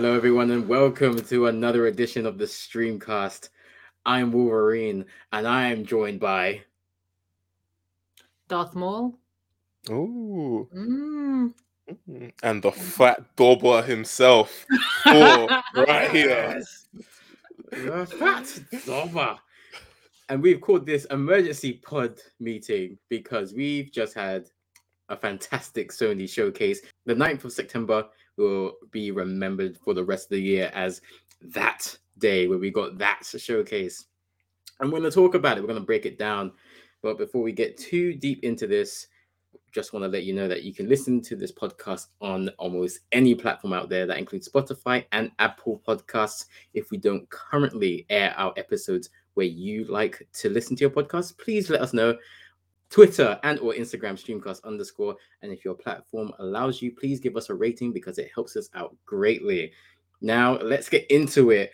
Hello, everyone, and welcome to another edition of the Streamcast. I'm Wolverine, and I am joined by. Darth Maul. Ooh. Mm. Mm. And the fat Dobber himself. Thor, right here. Yes, the fat Dobber. And we've called this emergency pod meeting because we've just had a fantastic Sony showcase. The 9th of September will be remembered for the rest of the year as that day where we got that showcase. I'm going to talk about it. We're going to break it down. But before we get too deep into this, just want to let you know that you can listen to this podcast on almost any platform out there. That includes Spotify and Apple Podcasts. If we don't currently air our episodes where you like to listen to your podcast, please let us know. Twitter and or Instagram streamcast underscore. And if your platform allows you, please give us a rating because it helps us out greatly. Now let's get into it.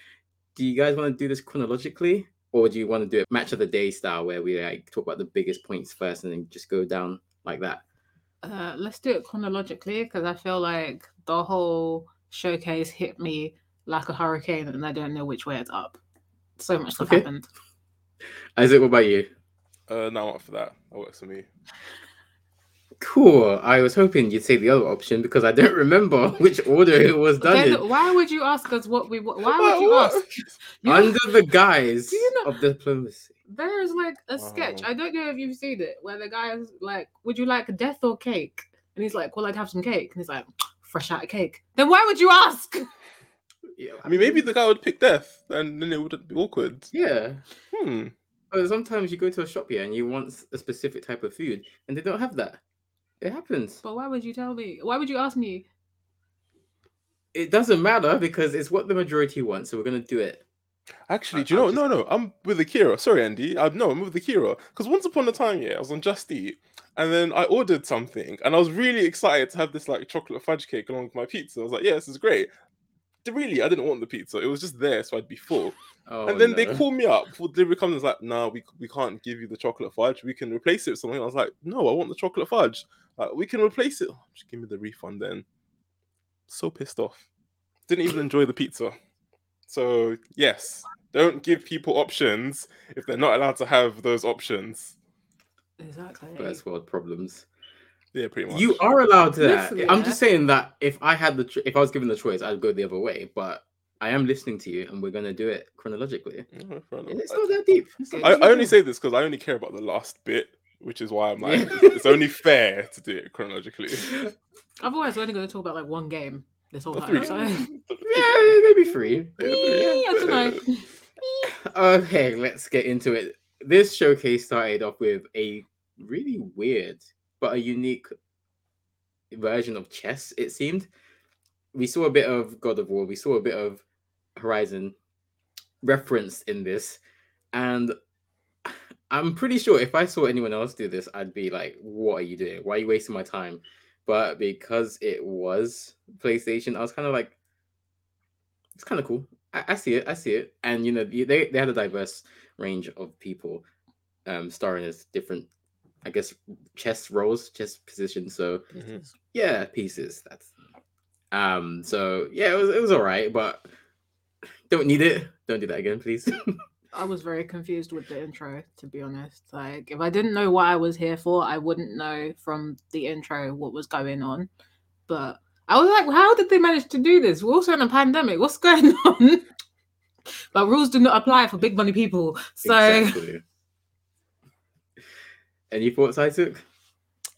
Do you guys want to do this chronologically? Or do you want to do it match of the day style where we like talk about the biggest points first and then just go down like that? Uh, let's do it chronologically because I feel like the whole showcase hit me like a hurricane and I don't know which way it's up. So much stuff Okay. happened. Isaac, what about you? Uh, no, I'm up for that. That works for me. Cool. I was hoping you'd say the other option because I don't remember which order it was done Then in. why would you ask us what we? Why would you ask? You- Under the guise you know- of diplomacy. there is like a sketch. I don't know if you've seen it, where the guy is like, "Would you like death or cake?" And he's like, "Well, I'd have some cake." And he's like, "Fresh out of cake." Then why would you ask? Yeah, I mean, maybe the guy would pick death, and then it wouldn't be awkward. Yeah. Hmm. But sometimes you go to a shop here and you want a specific type of food and they don't have that. It happens. But why would you tell me? Why would you ask me? It doesn't matter because it's what the majority want, so we're gonna do it. Actually, I- do you know? I'm No, no, I'm with Akira. Sorry, Andy. I no, I'm with Akira. Because once upon a time, yeah, I was on Just Eat, and then I ordered something, and I was really excited to have this like chocolate fudge cake along with my pizza. I was like, yeah, this is great. D- Really, I didn't want the pizza. It was just there, so I'd be full. Oh, and then they call me up before delivery comes and is like, no, we, we can't give you the chocolate fudge. We can replace it with something. I was like, no, I want the chocolate fudge. Like, we can replace it. Oh, just give me the refund then. So pissed off. Didn't even enjoy the pizza. So, yes, don't give people options if they're not allowed to have those options. Exactly. first world problems. Yeah, pretty much. You are allowed to that. Listen, I'm yeah. just saying that if I had the cho- if I was given the choice, I'd go the other way. But I am listening to you, and we're gonna do it chronologically. Yeah, fair enough. It's not that deep. Not I, that I only say this because I only care about the last bit, which is why I'm like, Yeah. it's, it's only fair to do it chronologically. Otherwise, we're only going to talk about like one game this whole time. So... yeah, maybe three. I don't know. Okay, let's get into it. This showcase started off with a really weird but a unique version of chess, it seemed. We saw a bit of God of War, we saw a bit of Horizon referenced in this, and I'm pretty sure if I saw anyone else do this, I'd be like, What are you doing? Why are you wasting my time? But because it was PlayStation, I was kind of like, It's kind of cool. I, I see it. I see it. And you know, they they had a diverse range of people um starring as different, I guess, chess roles, chess positions. So Mhm. yeah, pieces. That's um. So yeah, it was it was all right, but don't need it. Don't do that again, please. I was very confused with the intro, to be honest. Like, if I didn't know what I was here for, I wouldn't know from the intro what was going on. But I was like, how did they manage to do this? We're also in a pandemic. What's going on? but rules do not apply for big money people. So Exactly. Any thoughts, Isaac?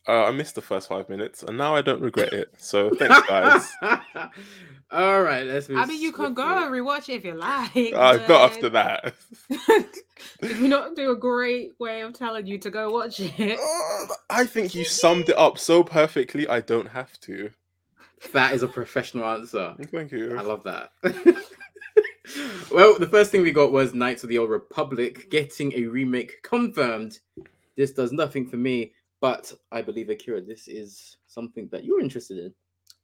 Uh, I missed the first five minutes, and now I don't regret it. So thanks, guys. all right, let's. I mean, you can go and rewatch it if you like. uh, but not after that. Did we not do a great way of telling you to go watch it? Uh, I think you summed it up so perfectly. I don't have to. That is a professional answer. Thank you. I love that. well, the first thing we got was Knights of the Old Republic getting a remake confirmed. This does nothing for me, but I believe Akira, this is something that you're interested in.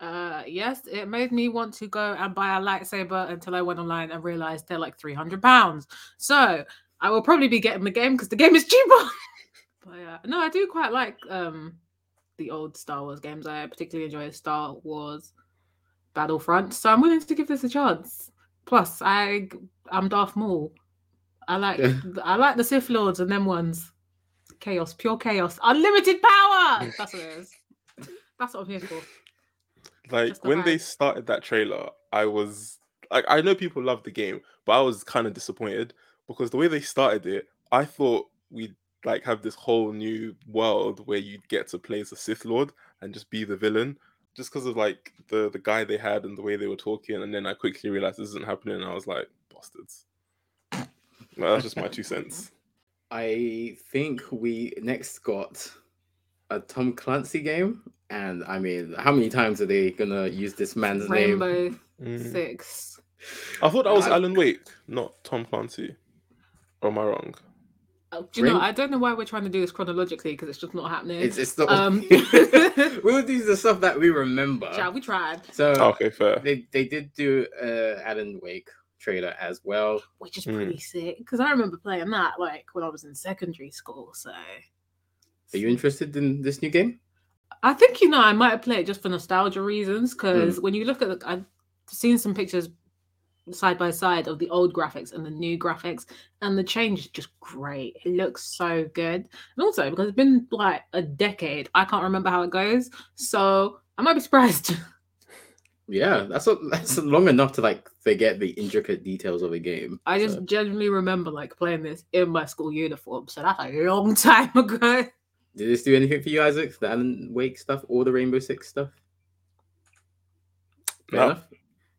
Uh, yes, it made me want to go and buy a lightsaber until I went online and realized they're like three hundred pounds. So I will probably be getting the game because the game is cheaper. but yeah, no, I do quite like um the old Star Wars games. I particularly enjoy Star Wars Battlefront, so I'm willing to give this a chance. Plus, I I'm Darth Maul. I like I like the Sith Lords and them ones. Chaos, pure chaos, unlimited power. That's what it is. That's what I'm here for. Like the when they started that trailer, I was like, I know people love the game, but I was kind of disappointed because the way they started it, I thought we'd like have this whole new world where you'd get to play as a Sith Lord and just be the villain. Just because of like the the guy they had and the way they were talking, and then I quickly realized this isn't happening, and I was like, bastards. Well, that's just my two cents. I think we next got a Tom Clancy game, and I mean, how many times are they gonna use this man's name? Rainbow Mm. Six. I thought that was I- Alan Wake, not Tom Clancy. Or am I wrong? Oh, do you know? I don't know why we're trying to do this chronologically because it's just not happening. It's it's not. Um, we'll do the stuff that we remember. Shall we tried, So okay, fair. they they did do uh Alan Wake trailer as well. which is Mm. pretty sick because I remember playing that like when I was in secondary school. So Are you interested in this new game? I think you know I might play it just for nostalgia reasons Hmm. because when you look at the, I've seen some pictures side by side of the old graphics and the new graphics and the change is just great. It looks so good. And also because it's been like a decade, I can't remember how it goes. So I might be surprised. Yeah, that's a, that's long enough to like forget the intricate details of a game. I just So, genuinely remember like playing this in my school uniform. So that's a long time ago. did this do anything for you, Isaac? The Alan Wake stuff or the Rainbow Six stuff? Fair No. enough.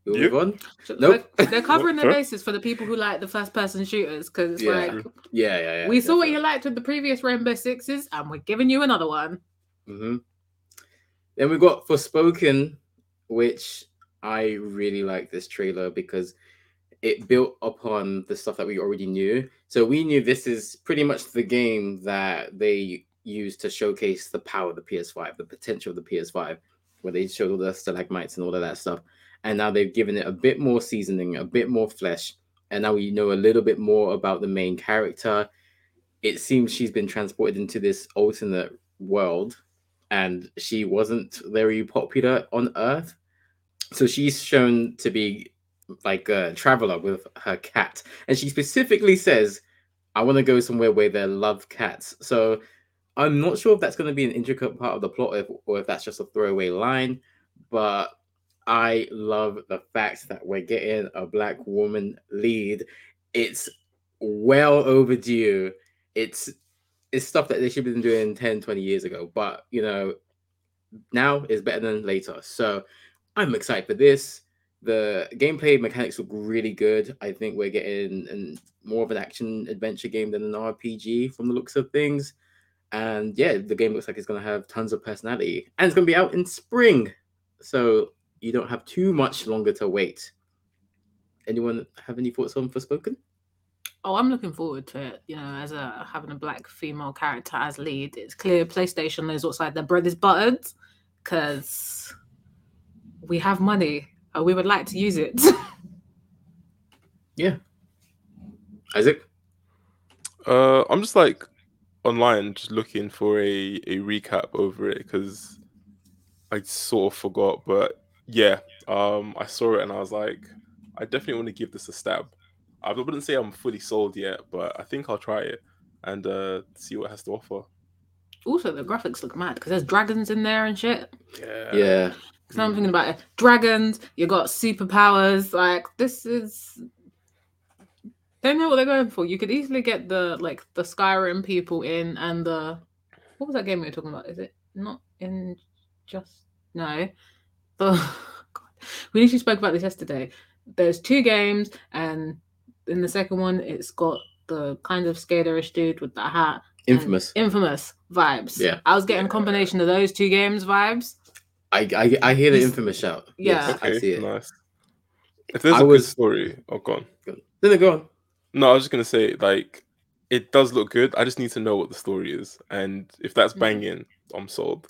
We'll You? move on. So Nope. They're, they're covering their bases for the people who like the first person shooters because it's Yeah. like Yeah, yeah, yeah. we saw what you liked with the previous Rainbow Sixes and we're giving you another one. hmm Then we've got Forspoken, which I really like this trailer because it built upon the stuff that we already knew. So we knew this is pretty much the game that they used to showcase the power of the PS5, the potential of the PS5, where they showed all the stalagmites and all of that stuff. And now they've given it a bit more seasoning, a bit more flesh. And now we know a little bit more about the main character. It seems she's been transported into this alternate world and she wasn't very popular on Earth. So she's shown to be like a traveler with her cat. And she specifically says, I want to go somewhere where they love cats. So I'm not sure if that's going to be an intricate part of the plot if, or if that's just a throwaway line, but I love the fact that we're getting a black woman lead. It's well overdue. It's it's stuff that they should have been doing 10, 20 years ago, but you know, now is better than later. So I'm excited for this. The gameplay mechanics look really good. I think we're getting an, more of an action adventure game than an RPG from the looks of things. And yeah, the game looks like it's going to have tons of personality and it's going to be out in spring. So you don't have too much longer to wait. Anyone have any thoughts on Forspoken? Oh, I'm looking forward to it. You know, as a having a black female character as lead, it's clear PlayStation knows what side their bread is buttered because we have money and we would like to use it. Yeah. Isaac? Uh, I'm just like online, just looking for a a recap over it because I sort of forgot. But yeah, um, I saw it and I was like, I definitely want to give this a stab. I wouldn't say I'm fully sold yet, but I think I'll try it and uh, see what it has to offer. also, the graphics look mad because there's dragons in there and shit. Yeah. Yeah. So I'm thinking about it. Dragons, you got superpowers. Like this is. They know what they're going for. You could easily get the like the Skyrim people in and the what was that game we were talking about? Is it not in just no? The God. we literally spoke about this yesterday. There's two games, and in the second one, it's got the kind of skaterish dude with the hat. Infamous. infamous vibes. Yeah. I was getting a combination of those two games vibes. I, I I hear the infamous shout. Yeah. Yes, I see it. nice. If there's I a good story, oh, go on. Then they go on. No, I was just gonna say like it does look good. I just need to know what the story is, and if that's Mhm. banging, I'm sold.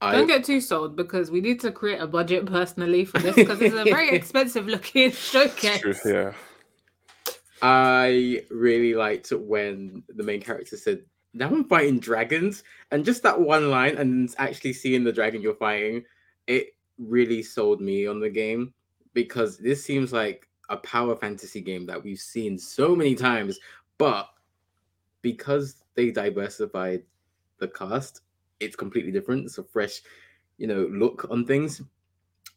I, Don't get too sold because we need to create a budget personally for this because it's a very expensive looking showcase. True, yeah. I really liked when the main character said, "Now I'm fighting dragons," and just that one line, and actually seeing the dragon you're fighting, it really sold me on the game because this seems like a power fantasy game that we've seen so many times, but because they diversified the cast, it's completely different. It's a fresh, you know, look on things.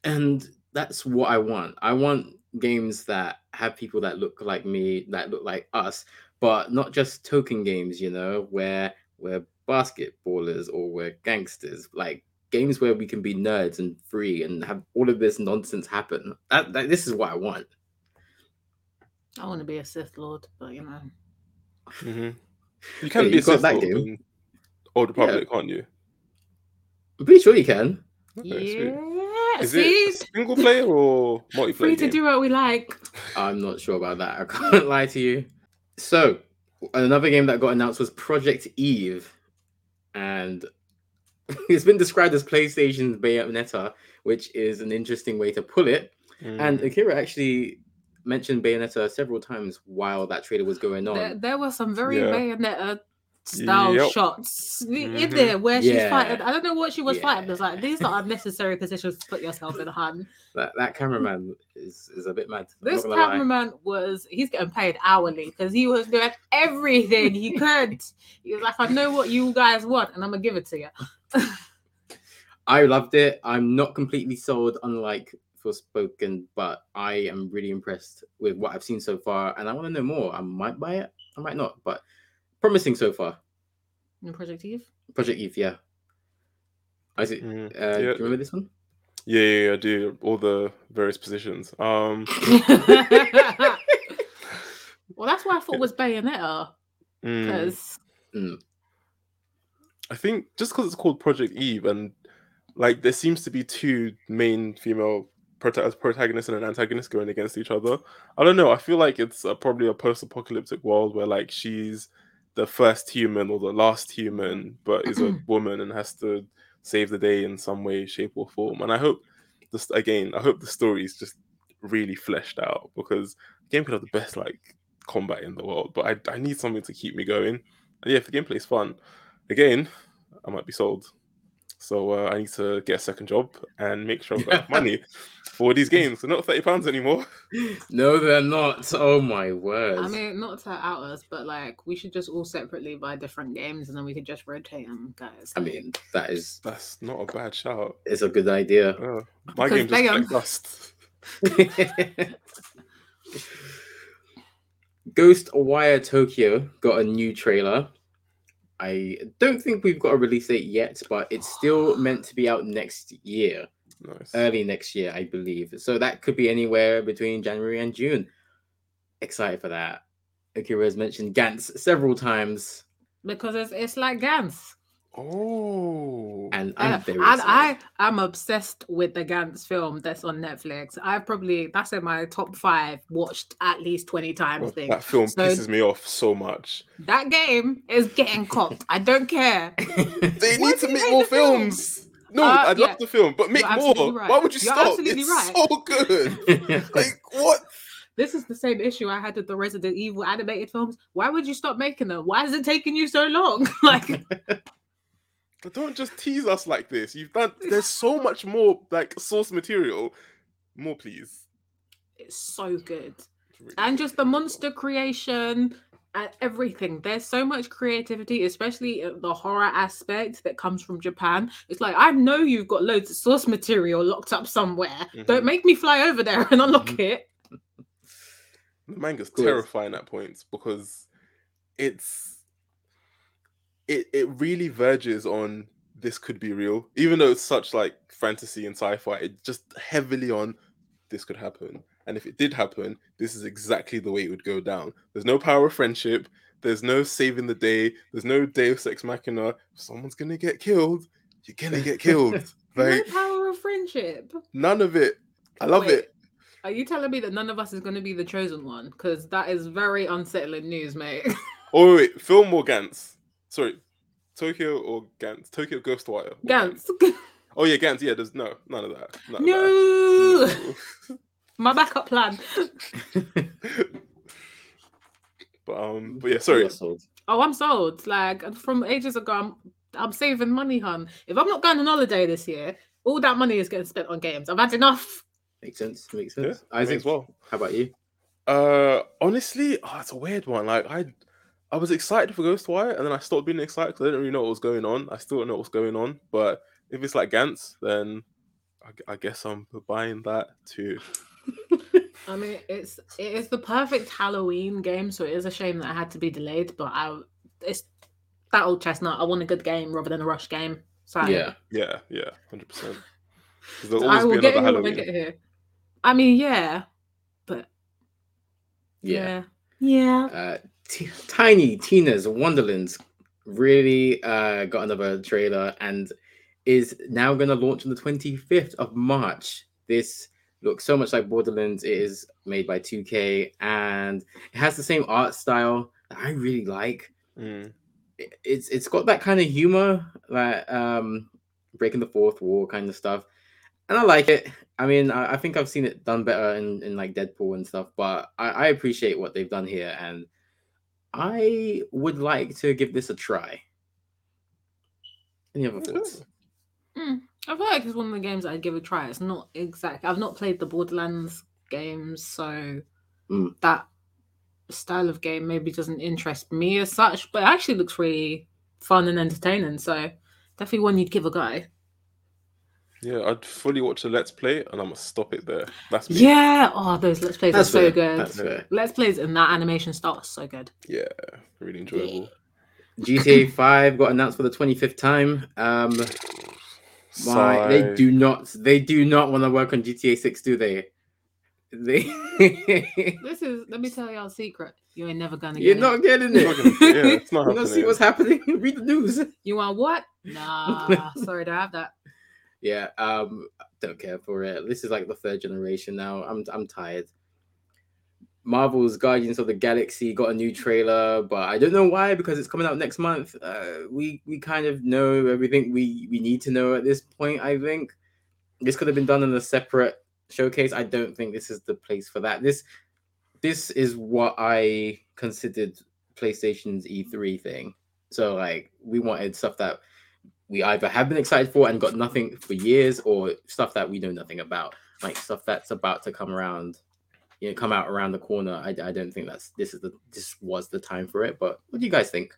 And that's what I want. I want games that have people that look like me, that look like us, but not just token games, you know, where we're basketballers or we're gangsters. Like games where we can be nerds and free and have all of this nonsense happen. That, that this is what I want. I want to be a Sith Lord, but you know. hmm You can Yeah, be a got Sith that Lord game. in Old Republic, can't you? I'm pretty sure you can. Okay. Yeah, Is see, it single player or multiplayer? free to game? do what we like. I'm not sure about that. I can't lie to you. So, another game that got announced was Project Eve, and it's been described as PlayStation's Bayonetta, which is an interesting way to pull it. And Mm. Akira actually mentioned Bayonetta several times while that trailer was going on. There, there were some very Yeah. Bayonetta style Yep. shots i- in mm-hmm. there where she's fighting. I don't know what she was fighting. Yeah. It's like these are unnecessary positions to put yourself in, Han. That that cameraman is is a bit mad. I'm This gonna lie. cameraman was he's getting paid hourly because he was doing everything he could. He was like, I know what you guys want, and I'm gonna give it to you. I loved it. I'm not completely sold, unlike Forspoken, but I am really impressed with what I've seen so far, and I want to know more. I might buy it, I might not, but promising so far. In Project Eve. Project Eve, yeah. Isaac, Mm. uh, Yeah. do you remember this one? Yeah, yeah, yeah, I do. All the various positions. Um, well, that's why I thought it was Bayonetta mm, because I think just because it's called Project Eve and like there seems to be two main female prota- protagonists and an antagonist going against each other. I don't know. I feel like it's uh, probably a post-apocalyptic world where like she's the first human or the last human, mm. but is a woman and has to save the day in some way, shape, or form. And I hope this again. I hope the story is just really fleshed out because the game could have the best like combat in the world, but I, I need something to keep me going. And yeah, if the gameplay is fun, again, I might be sold. So uh, I need to get a second job and make sure I've got money for these games. They're not thirty pounds anymore. No, they're not. Oh my word! I mean, not to out us, but like we should just all separately buy different games and then we could just rotate them, guys. I mean, that is That's not a bad shout. it's a good idea. Uh, my Because game just they, um, like dust. Ghostwire Tokyo got a new trailer. I don't think we've got a release date yet, but it's still meant to be out next year, Nice. early next year, I believe. So that could be anywhere between January and June. Excited for that. Akira has mentioned Gantz several times, because it's it's like Gantz. Oh. and I'm Uh, very and excited. I am obsessed with the Gantz film that's on Netflix. I've probably that's in my top five watched at least twenty times. Oh, thing. that film So- pisses me off so much. That game is getting copped. I don't care. They need to make more the film? films. No, Uh, I yeah. love the film, but make You're more. right. Why would you You're stop? absolutely It's right. so good. like what? This is the same issue I had with the Resident Evil animated films. Why would you stop making them? Why is it taking you so long? like But don't just tease us like this. You've done. There's so much more like source material. More, please. it's so good. It's really and just the monster creation and everything. There's so much creativity, especially the horror aspect that comes from Japan. It's like I know you've got loads of source material locked up somewhere. Don't Mhm. make me fly over there and unlock Mhm. it. The manga's terrifying at points because it's it it really verges on this could be real. Even though it's such like fantasy and sci-fi, it just heavily on this could happen. And if it did happen, this is exactly the way it would go down. There's no power of friendship, there's no saving the day, there's no Deus Ex Machina. Someone's gonna get killed, you're gonna get killed. no power of friendship. none of it. I love Wait, it. Are you telling me that none of us is going to be the chosen one? Because that is very unsettling news, mate. Oh wait, or Gantz? Sorry, Tokyo or Gantz? Tokyo Ghostwire. or Gantz. Oh yeah, Gantz. Yeah, there's no none of that. None of no, that. my backup plan. but um, but yeah, sorry. Oh, I'm sold. Like from ages ago, I'm, I'm saving money, hun. If I'm not going on holiday this year, All that money is getting spent on games. I've had enough. Makes sense. Makes sense. I think Isaac, as well. how about you? Uh, honestly, oh, it's a weird one. Like I, I was excited for Ghostwire, and then I stopped being excited because I didn't really know what was going on. I still don't know what's going on, but if it's like Gantz, then I guess I'm buying that too. I mean, it's it is the perfect Halloween game, so it is a shame that it had to be delayed. But I, it's that old chestnut. I want a good game rather than a rush game. So Yeah. Yeah, yeah, hundred percent. There'll I will be get another it when I get here. I mean, yeah, but Yeah. yeah, yeah. Uh, T- Tiny Tina's Wonderlands really uh, got another trailer and is now going to launch on the 25th of March. This looks so much like Borderlands. It is made by 2K and it has the same art style that I really like. Mm, It- It's it's got that kind of humor, like um, breaking the fourth wall kind of stuff, and I like it. I mean, I, I think I've seen it done better in, in like Deadpool and stuff, but I, I appreciate what they've done here, and I would like to give this a try. Any other thoughts? I feel like it's one of the games I'd give a try. It's not exact. I've not played the Borderlands games, so Mm. that style of game maybe doesn't interest me as such. But it actually looks really fun and entertaining. So definitely one you'd give a go. Yeah, I'd fully watch a Let's Play, and I'm gonna stop it there. That's me. Yeah. Oh, those let's plays That's are so fair, good. that's fair. Let's plays and that animation style is so good. Yeah, really enjoyable. GTA 5 got announced for the 25th time. Um, my, they do not they do not want to work on GTA 6, do they? They This is let me tell y'all a secret. You ain't never gonna get You're get not getting It's it. not gonna- yeah, it's not You don't see what's happening. Read the news. You want what? Nah, sorry to have that. Yeah, um, don't care for it. This is like the third generation now. I'm I'm tired. Marvel's Guardians of the Galaxy got a new trailer, but I don't know why because it's coming out next month. Uh, we we kind of know everything we we need to know at this point. I think this could have been done in a separate showcase. I don't think this is the place for that. This this is what I considered PlayStation's E3 thing. So like we wanted stuff that we either have been excited for and got nothing for years, or stuff that we know nothing about, like stuff that's about to come around, you know, come out around the corner. I, I don't think that's this is the this was the time for it. But what do you guys think?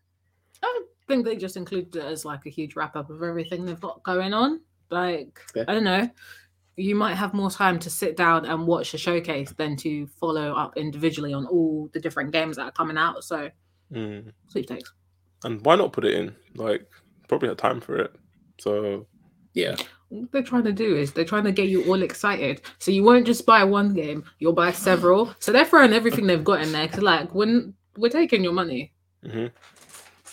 I think they just included it as like a huge wrap up of everything they've got going on. Like, Yeah. I don't know. You might have more time to sit down and watch a showcase than to follow up individually on all the different games that are coming out. So, Mm. sweepstakes. And why not put it in? Like, probably had time for it. So Yeah, What they're trying to do is they're trying to get you all excited. So you won't just buy one game, you'll buy several. So they're throwing everything they've got in there. Cause like when we're taking your money. mhm.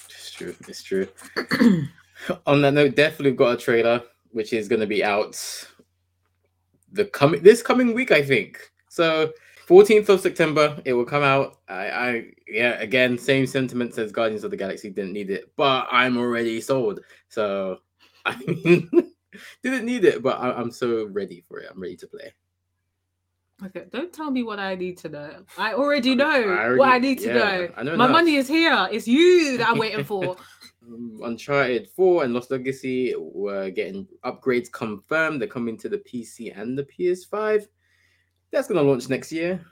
it's true. It's true. On that note, Deathloop got a trailer which is going to be out the coming this coming week, I think. So 14th of September, it will come out. I, I yeah, again, same sentiments as Guardians of the Galaxy didn't need it, but I'm already sold. So I mean, didn't need it, but I, I'm so ready for it. I'm ready to play. Okay, don't tell me what I need to know. I already know I what I need to yeah, know. I know My enough. money is here. It's you that I'm waiting for. Um, Uncharted 4 and Lost Legacy were getting upgrades confirmed. They're coming to the PC and the PS5. That's going to launch next year.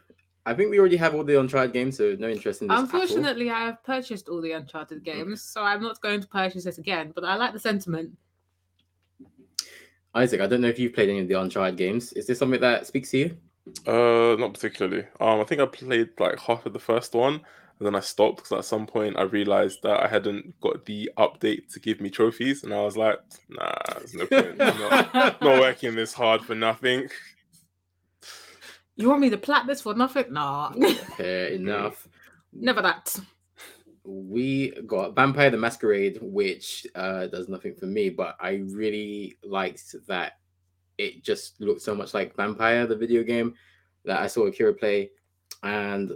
I think we already have all the Uncharted games, so no interest in this. at all. Unfortunately, I have purchased all the Uncharted games, so I'm not going to purchase it again. But I like the sentiment. Isaac, I don't know if you've played any of the Uncharted games. Is this something that speaks to you? Uh, not particularly. Um, I think I played like half of the first one, and then I stopped because at some point I realized that I hadn't got the update to give me trophies, and I was like, nah, there's no point. I'm not, not working this hard for nothing. You want me to plat this for nothing? Nah, Fair enough. never that. we got Vampire the Masquerade, which uh, does nothing for me, but I really liked that it just looked so much like Vampyr, the video game that I saw Akira play, and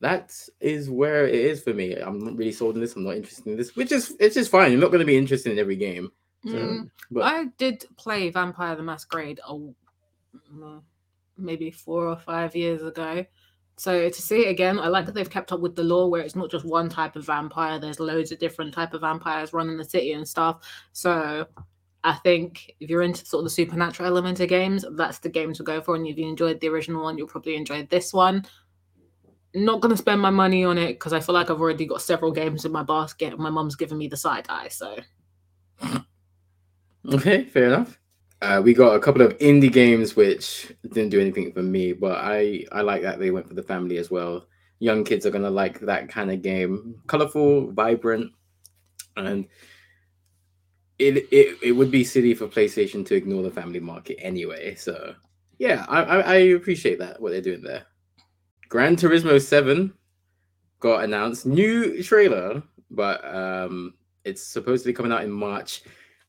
that is where it is for me. I'm not really sold on this. I'm not interested in this, which is it's just fine. You're not going to be interested in every game, So, Mm, but I did play Vampire the Masquerade a, mm, maybe four or five years ago. So to see it again, I like that they've kept up with the lore where it's not just one type of vampire. There's loads of different type of vampires running the city and stuff. So I think if you're into sort of the supernatural element of games, that's the game to go for. And if you enjoyed the original one, you'll probably enjoy this one. Not gonna spend my money on it because I feel like I've already got several games in my basket. and My mum's giving me the side eye, so Okay, fair enough. Uh, we got a couple of indie games which didn't do anything for me, but I I like that they went for the family as well. Young kids are gonna like that kind of game, colorful, vibrant, and it it, it would be silly for PlayStation to ignore the family market anyway. So yeah, I, I I appreciate that what they're doing there. Gran Turismo Seven got announced, new trailer, but um, it's supposedly coming out in March.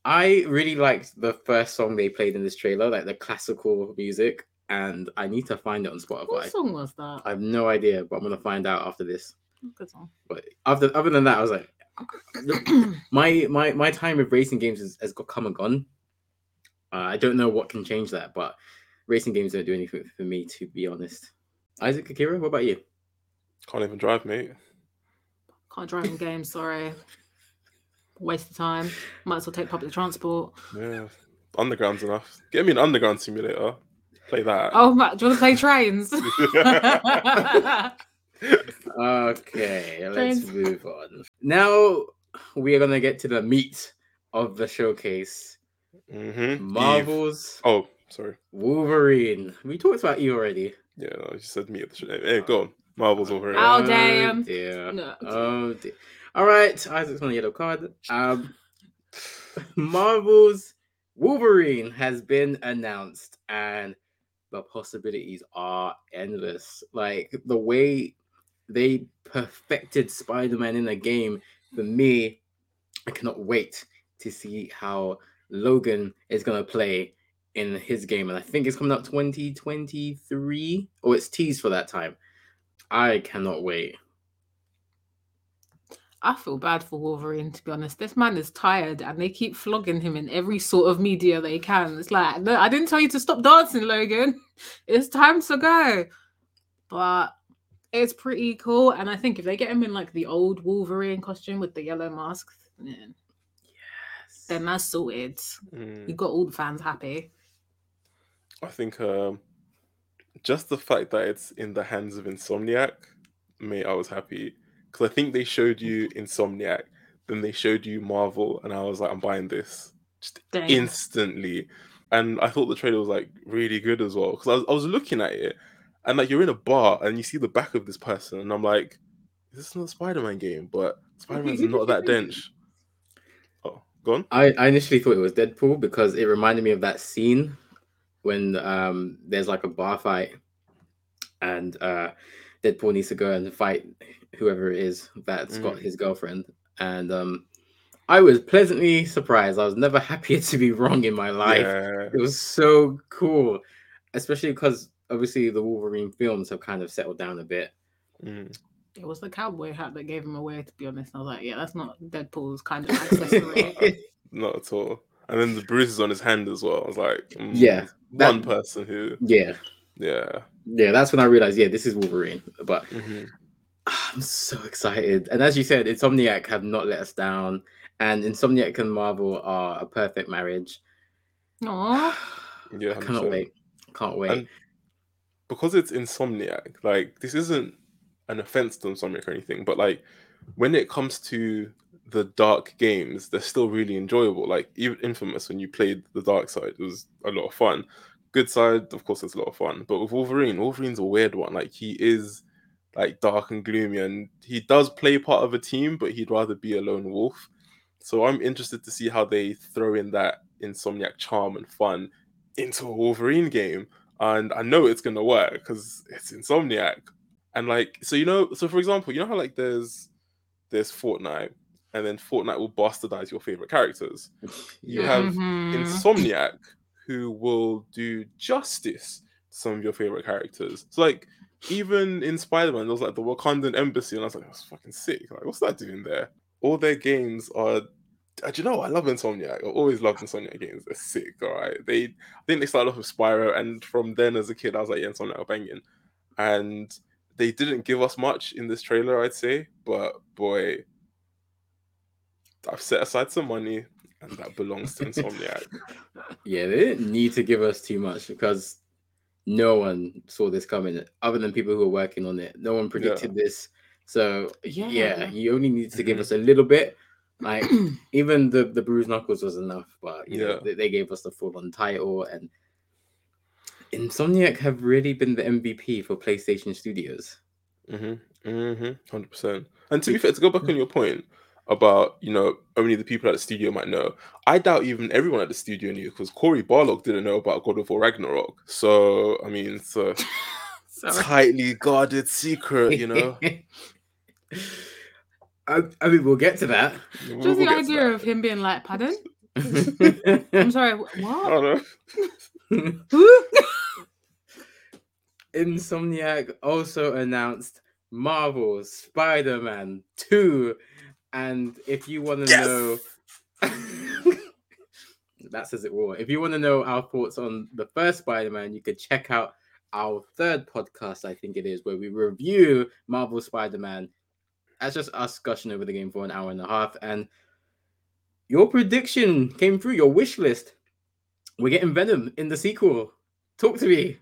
I really liked the first song they played in this trailer, like the classical music, and I need to find it on Spotify. what song was that? I have no idea, but I'm gonna find out after this. Good song. But after other than that, I was like, my my my time with racing games has, has got come and gone. Uh, I don't know what can change that, but racing games don't do anything for me, to be honest. Isaac Akira, what about you? Can't even drive, mate. Can't drive in games. Sorry. Waste of time. Might as well take public transport. Yeah, underground's enough. Get me an underground simulator. Play that. Oh, ma- do you want to play trains? Okay, let's Trains. move on. Now we are gonna get to the meat of the showcase. mm-hmm. Marvel's Oh, sorry. Wolverine. We talked about you already. Yeah, no, you said me at the show. Hey, go on. Marvel's over here. Oh, damn. dear. No. Oh dear. All right, Isaac's on a yellow card. Um, Marvel's Wolverine has been announced, and the possibilities are endless. Like the way they perfected Spider-Man in the game, for me, I cannot wait to see how Logan is gonna play in his game, and I think it's coming out 2023, or it's teased for that time. I cannot wait. I feel bad for Wolverine, to be honest. This man is tired and they keep flogging him in every sort of media they can. It's like, no, I didn't tell you to stop dancing, Logan. It's time to go. But it's pretty cool. And I think if they get him in like the old Wolverine costume with the yellow mask, then, then that's sorted. Mm. You got all the fans happy. I think um, just the fact that it's in the hands of Insomniac, mate, I was happy because I think they showed you Insomniac, then they showed you Marvel, and I was like, I'm buying this just Dang. instantly. And I thought the trailer was like really good as well because I was, I was looking at it, and like you're in a bar and you see the back of this person, and I'm like, this is this not a Spider-Man game? But Spider-Man's not that dense. Oh, gone. I, I initially thought it was Deadpool because it reminded me of that scene when um there's like a bar fight and uh Deadpool needs to go and fight whoever it is that's got Mm. his girlfriend and um I was pleasantly surprised. I was never happier to be wrong in my life. Yeah. It was so cool, especially because obviously the Wolverine films have kind of settled down a bit. Mm. It was the cowboy hat that gave him away, to be honest. I was like, yeah, that's not Deadpool's kind of accessory. Not at all. And then the bruises on his hand as well. I was like, mm, Yeah, that- one person who, yeah, yeah. yeah. That's when I realized, yeah, this is Wolverine. But Mhm. I'm so excited. And as you said, Insomniac have not let us down. And Insomniac and Marvel are a perfect marriage. Aww. Yeah, I cannot 100%. wait. Can't wait. And because it's Insomniac, like this isn't an offense to Insomniac or anything, but like when it comes to the dark games, they're still really enjoyable. Like even Infamous, when you played the dark side, it was a lot of fun. Good side, of course, it's a lot of fun. But with Wolverine, Wolverine's a weird one. Like he is like dark and gloomy, and he does play part of a team, but he'd rather be a lone wolf. So I'm interested to see how they throw in that Insomniac charm and fun into a Wolverine game and I know it's gonna work because it's Insomniac. And like, so you know, so for example, you know how like there's there's Fortnite, and then Fortnite will bastardize your favorite characters. You have Mhm. Insomniac who will do justice to some of your favorite characters. So like, even in Spider-Man, there was like the Wakandan embassy, and I was like, that's fucking sick. Like, what's that doing there? All their games are. uh, Do you know what? I love Insomniac. I always loved Insomniac games. They're sick. All right. They, I think they started off with Spyro, and from then as a kid, I was like, yeah, Insomniac are banging. And they didn't give us much in this trailer, I'd say, but boy, I've set aside some money. and that belongs to Insomniac. Yeah, they didn't need to give us too much because no one saw this coming, other than people who were working on it. No one predicted this. So yeah, Yeah. you only need to give Mhm. us a little bit. Like even the the bruised knuckles was enough, but you know they, they gave us the full on title and Insomniac have really been the MVP for PlayStation Studios. Mm-hmm. Mm-hmm. Hundred percent. And to be fair, to go back on your point about you know only the people at the studio might know, I doubt even everyone at the studio knew because Cory Barlog didn't know about God of War Ragnarok. So I mean, it's a tightly guarded secret, you know. I, I mean, we'll get to that. Just we'll the get to idea of him being like, pardon? I'm sorry, wh- I what? don't know. Insomniac also announced Marvel's Spider Man 2. And if you want to Yes! know, that says it all. If you want to know our thoughts on the first Spider Man, you could check out our third podcast, I think it is, where we review Marvel Spider Man. That's just us gushing over the game for an hour and a half. And your prediction came through, your wish list. We're getting Venom in the sequel. Talk to me.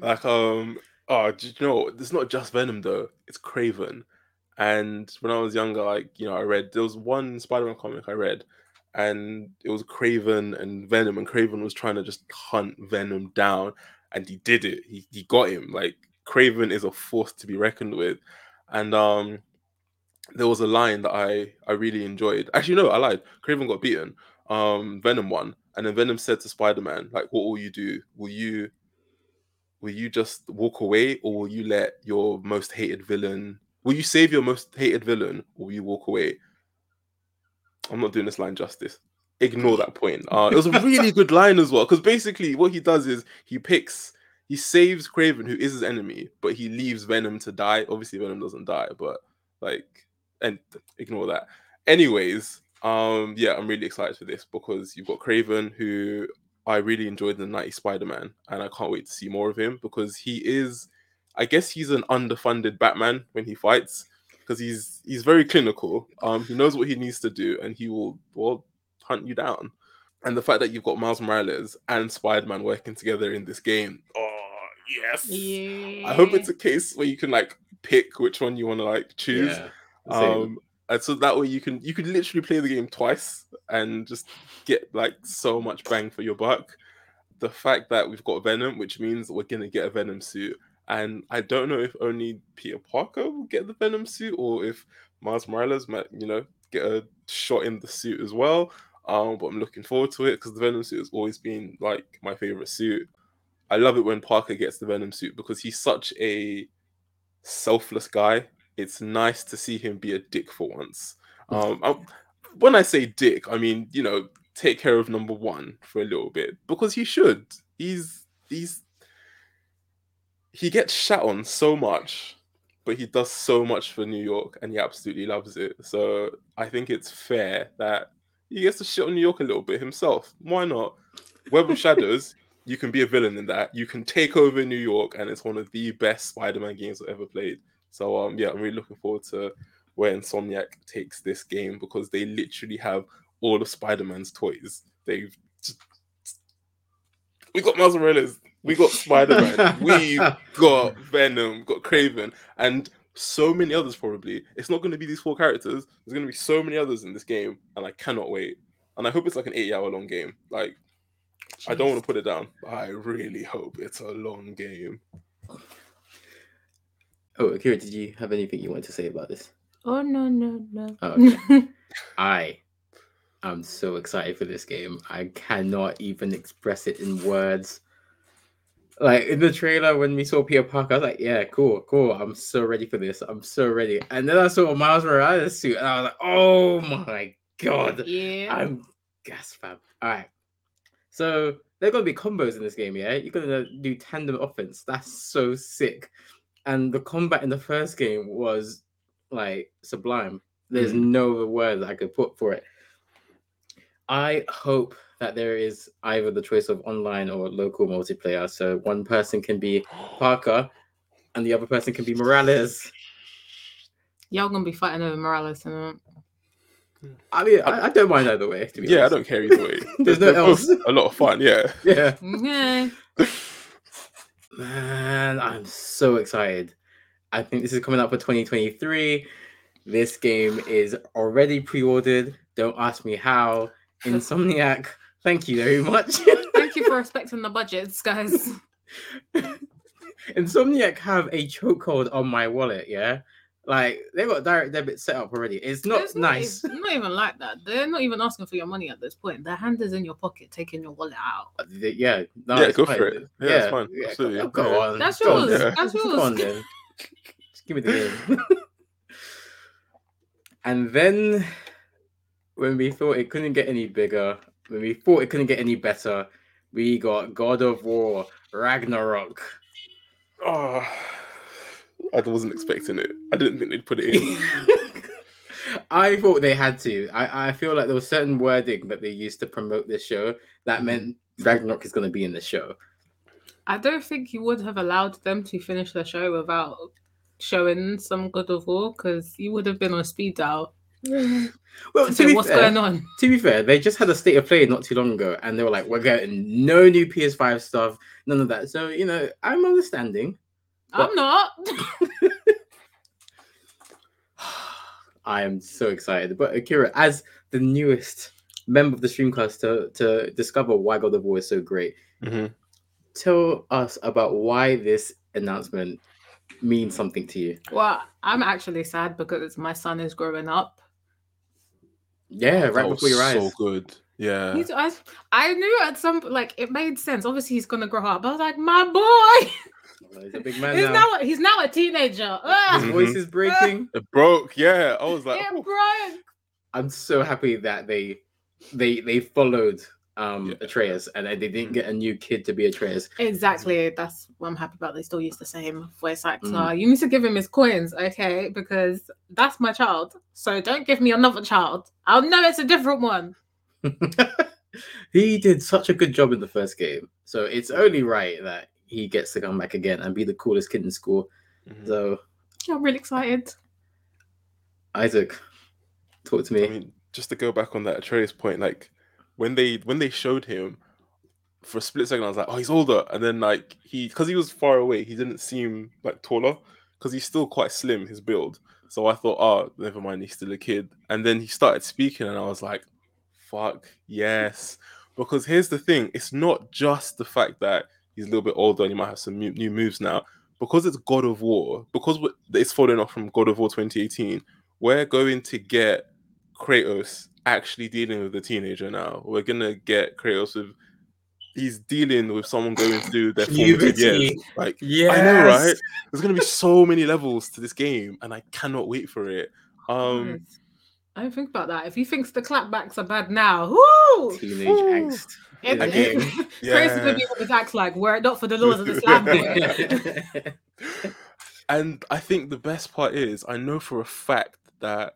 Like um oh do you know it's not just Venom though, it's Kraven. And when I was younger, like, you know, I read there was one Spider-Man comic I read, and it was Kraven and Venom, and Kraven was trying to just hunt Venom down, and he did it. He he got him. Like Kraven is a force to be reckoned with. And um there was a line that I I really enjoyed. Actually, no, I lied. Kraven got beaten. Um, Venom won, and then Venom said to Spider-Man, like, "What will you do? Will you will you just walk away or will you let your most hated villain will you save your most hated villain or will you walk away? I'm not doing this line justice. Ignore that point. Uh it was a really good line as well because basically what he does is he picks he saves kraven who is his enemy but he leaves venom to die. Obviously venom doesn't die but like and ignore that. Anyways um yeah i'm really excited for this because you've got kraven who I really enjoyed in the 90 Spider-Man, and I can't wait to see more of him because he is, I guess he's an underfunded Batman when he fights because he's he's very clinical. Um, he knows what he needs to do, and he will well hunt you down. And the fact that you've got Miles Morales and Spider-Man working together in this game, oh yes! Yeah. I hope it's a case where you can like pick which one you want to like choose. Yeah. Um, and so that way you can you can literally play the game twice and just get like so much bang for your buck. The fact that we've got Venom, which means we're gonna get a Venom suit, and I don't know if only Peter Parker will get the Venom suit or if Miles Morales might, you know, get a shot in the suit as well. Um, but I'm looking forward to it because the Venom suit has always been like my favorite suit. I love it when Parker gets the Venom suit because he's such a selfless guy. It's nice to see him be a dick for once. Um, I- when I say dick, I mean you know take care of number one for a little bit because he should. He's he's he gets shat on so much, but he does so much for New York and he absolutely loves it. So I think it's fair that he gets to shit on New York a little bit himself. Why not? Web of Shadows, you can be a villain in that. You can take over New York, and it's one of the best Spider-Man games I've ever played. So um, yeah, I'm really looking forward to where Insomniac takes this game because they literally have all of Spider-Man's toys. They've just... we got Miles Morales, we got Spider-Man, we got Venom, got Kraven, and so many others probably. It's not going to be these four characters. There's going to be so many others in this game, and I cannot wait. And I hope it's like an eight-hour long game. Like I don't want to put it down. But I really hope it's a long game. Oh, Akira, did you have anything you want to say about this? Oh no no no. Oh, okay. I am so excited for this game. I cannot even express it in words. Like in the trailer, when we saw Peter Parker, I was like, "Yeah, cool, cool. I'm so ready for this. I'm so ready." And then I saw Miles Morales suit, and I was like, "Oh my god, yeah. I'm gas fam." All right, so there are gonna be combos in this game. Yeah, you're gonna do tandem offense. That's so sick. And the combat in the first game was like sublime. There's mm. no other word that I could put for it. I hope that there is either the choice of online or local multiplayer. So one person can be Parker and the other person can be Morales. Y'all gonna be fighting over Morales and I mean, I, I don't mind either way. To be Yeah, I don't care either way. There's no else. A lot of fun, yeah. Yeah. Yeah. Man, I'm so excited. I think this is coming out for 2023. This game is already pre-ordered. Don't ask me how. Insomniac, thank you very much. Thank you for respecting the budgets, guys. Insomniac have a chokehold on my wallet, yeah? Like they've got direct debit set up already. It's not It's nice. Not, not even like that. They're not even asking for your money at this point. Their hand is in your pocket, taking your wallet out. Uh, Yeah, no, Yeah, go fine. for it. Yeah, it's fine. go- Absolutely. Go, go on. That's go on yours. then. That's Go yours. on then. Just give me the game. and then when we thought it couldn't get any bigger, when we thought it couldn't get any better, we got God of War Ragnarok. Oh, I wasn't expecting it. I didn't think they'd put it in. I thought they had to. I, I feel like there was certain wording that they used to promote this show that meant Ragnarok is going to be in the show. I don't think you would have allowed them to finish the show without showing some God of War because you would have been on speed dial. Well, to to say be what's fair, going on? to be fair, they just had a state of play not too long ago, and they were like, "We're getting no new PS5 stuff, none of that." So you know, I'm understanding. I'm not. I am so excited. But Akira, as the newest member of the Streamcast to to discover why God of War is so great, Mhm. tell us about why this announcement means something to you. well, I'm actually sad because my son is growing up. Yeah, right That before your eyes. So good. Yeah. He's, I, I knew at some like it made sense. Obviously, he's gonna grow up. I was like, my boy. Well, he's a big man he's now. now he's now a teenager. His Ugh, voice is breaking. It broke. Yeah. I was like, it oh, broke. I'm so happy that they they they followed um Yeah. Atreus and they didn't get a new kid to be Atreus. Exactly. That's what I'm happy about. They still use the same voice actor. Mm. You need to give him his coins, okay? Because that's my child. So don't give me another child. I'll know it's a different one. he did such a good job in the first game. So it's only right that he gets to come back again and be the coolest kid in school. Mhm. So I'm really excited. Isaac, talk to me. I mean, just to go back on that Atreus point, like when they when they showed him for a split second, I was like, oh, he's older, and then like he because he was far away, he didn't seem like taller because he's still quite slim, his build. So I thought, oh, never mind, he's still a kid. And then he started speaking, and I was like, fuck yes, because here's the thing: it's not just the fact that he's a little bit older and he might have some new, moves now. Because it's God of War, because it's following off from God of War 2018, we're going to get Kratos actually dealing with a teenager now. We're gonna get Kratos with he's dealing with someone going through their formative years. Puberty. Like Yeah, I know, right? There's gonna be so many levels to this game, and I cannot wait for it. Um, I don't think about that. If he thinks the clapbacks are bad now, whoo! Teenage Ooh. angst. in the It- game. Crazy Yeah. to be what his acts like. Were it not for the laws of the slam boy. and I think the best part is I know for a fact that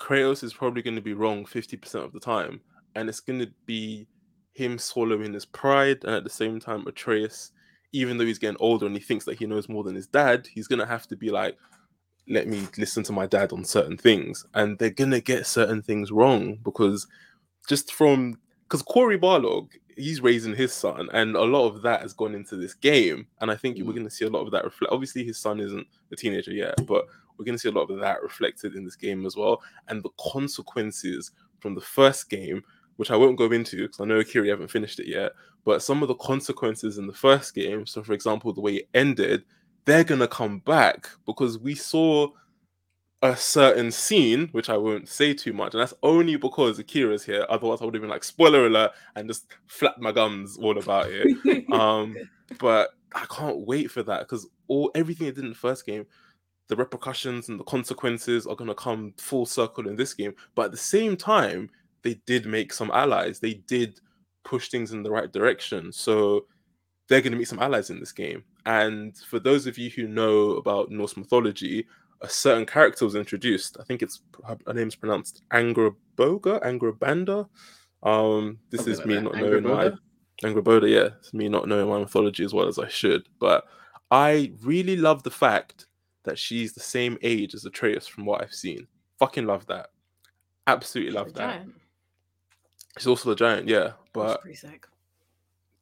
Kratos is probably going to be wrong 50% of the time. And it's going to be him swallowing his pride. And at the same time, Atreus, even though he's getting older and he thinks that he knows more than his dad, he's going to have to be like, let me listen to my dad on certain things. And they're going to get certain things wrong because just from because Cory Barlog, he's raising his son, and a lot of that has gone into this game. And I think we're Mm. going to see a lot of that reflect. Obviously, his son isn't a teenager yet, but we're going to see a lot of that reflected in this game as well. And the consequences from the first game, which I won't go into because I know Akiri haven't finished it yet, but some of the consequences in the first game, so for example, the way it ended, they're going to come back because we saw a certain scene, which I won't say too much, and that's only because Akira's here. Otherwise, I would have been like spoiler alert and just flap my gums all about it. um, but I can't wait for that because all everything it did in the first game, the repercussions and the consequences are gonna come full circle in this game. But at the same time, they did make some allies. They did push things in the right direction. So they're gonna meet some allies in this game. And for those of you who know about Norse mythology, a certain character was introduced. I think it's her name's pronounced Angraboga, Angrabanda. Um, this Something is like me that. not knowing my? Angrboda, yeah, it's me not knowing my mythology as well as I should. But I really love the fact that she's the same age as Atreus from what I've seen. Fucking love that. Absolutely She's love a that. giant. She's also a giant, yeah. That's But pretty sick.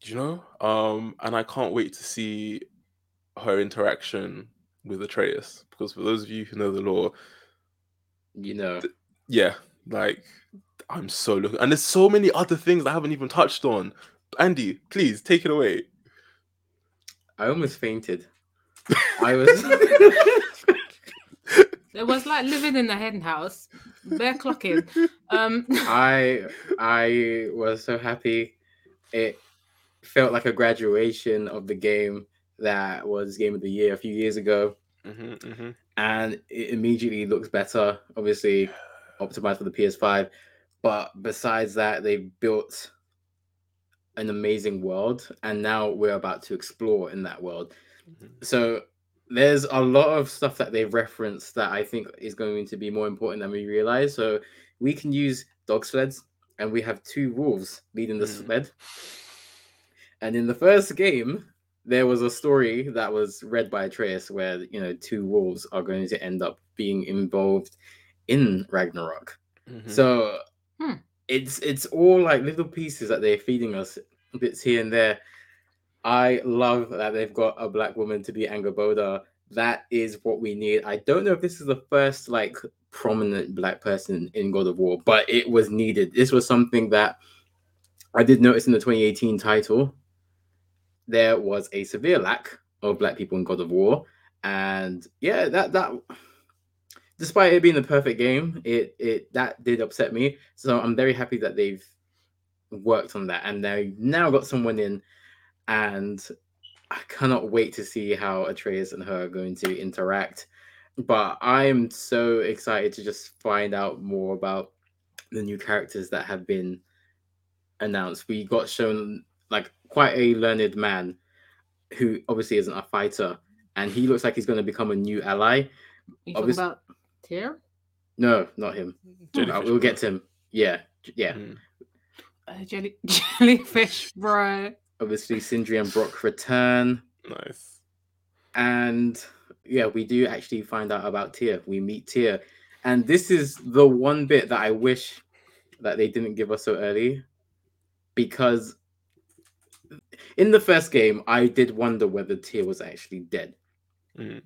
you know, um, and I can't wait to see her interaction with Atreus because for those of you who know the lore, You know, yeah, like I'm so looking, and there's so many other things I haven't even touched on. Andy, please take it away. I almost fainted. I was. It was like living in a hen house. They're clocking. Um, I I was so happy. It felt like a graduation of the game that was game of the year a few years ago, hmm hmm and it immediately looks better. Obviously, optimized for the PS5, but besides that, they built an amazing world, and now we're about to explore in that world. So there's a lot of stuff that they've referenced that I think is going to be more important than we realize. So we can use dog sleds, and we have two wolves leading the Mm. sled. And in the first game, there was a story that was read by Atreus where you know two wolves are going to end up being involved in Ragnarok. Mhm. So Hmm. it's it's all like little pieces that they're feeding us, bits here and there. I love that they've got a black woman to be Angrboda. That is what we need. I don't know if this is the first like prominent black person in God of War, but it was needed. This was something that I did notice in the 2018 title. There was a severe lack of black people in God of War, and yeah, that that despite it being a perfect game, it it that did upset me. So I'm very happy that they've worked on that and they now got someone in, and I cannot wait to see how Atreus and her are going to interact. But I'm so excited to just find out more about the new characters that have been announced. We got shown like quite a learned man who obviously isn't a fighter, and he looks like he's going to become a new ally. you talking about Tyr? No, not him. Jellyfish Uh, we'll get to him. Yeah, yeah. Mhm. Uh, jelly, jellyfish, bro. Obviously, Sindri and Brock return, Nice. and yeah, we do actually find out about Tyr. We meet Tyr, and this is the one bit that I wish that they didn't give us so early, because in the first game, I did wonder whether Tyr was actually dead. Mhm.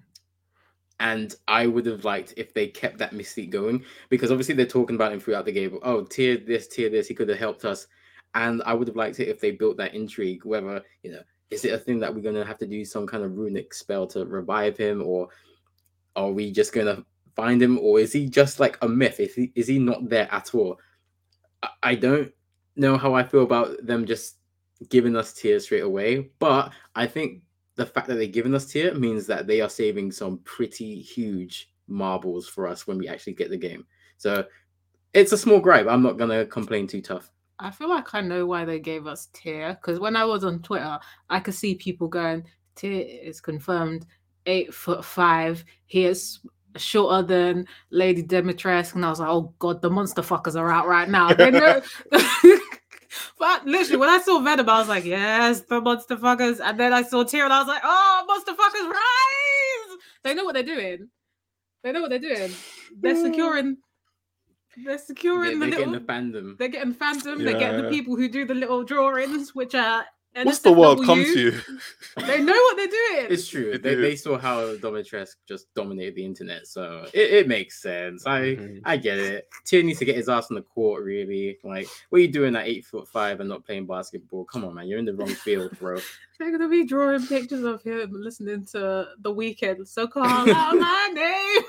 And I would have liked if they kept that mystique going because obviously they're talking about him throughout the game. Oh, Tyr this, Tyr this, he could have helped us. And I would have liked it if they built that intrigue, whether, you know, is it a thing that we're going to have to do some kind of runic spell to revive him or are we just going to find him or is he just like a myth? Is he, is he not there at all? I, I don't know how I feel about them just giving us Tyr straight away, but I think the fact that they're giving us Tyr means that they are saving some pretty huge marbles for us when we actually get the game. So it's a small gripe. I'm not gonna complain too tough. I feel like I know why they gave us Tyr because when I was on Twitter, I could see people going, Tyr is confirmed eight foot five. He is shorter than Lady Dimitrescu. And I was like, oh God, the monster fuckers are out right now. They know. but literally, when I saw Venom, I was like, yes, the monster fuckers. And then I saw Tyr and I was like, oh, monster fuckers, rise! They know what they're doing. They know what they're doing. They're securing. They're They're, securing they're the little. getting the fandom. They're getting fandom. They're getting the people who do the little drawings, which are. What's the world come NSFW. to? They know what they're doing. It's true. They They, saw how Dimitrescu just dominated the internet, so it, it makes sense. I Mhm. I get it. Tyr needs to get his ass on the court, really. Like, what are you doing at eight foot five and not playing basketball? Come on, man, you're in the wrong field, bro. They're gonna be drawing pictures of him listening to the Weeknd. So call out my name.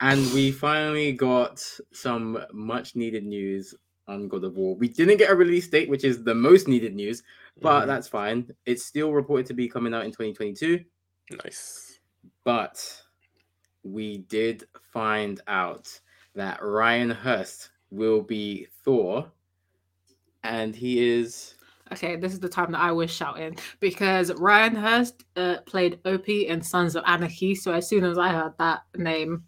And we finally got some much needed news on God of War. We didn't get a release date, which is the most needed news, but Mhm. that's fine. It's still reported to be coming out in 2022. nice. But we did find out that Ryan Hurst will be Thor, and he is. Okay, this is the time that I was shouting because Ryan Hurst uh, played Opie in Sons of Anarchy. So as soon as I heard that name,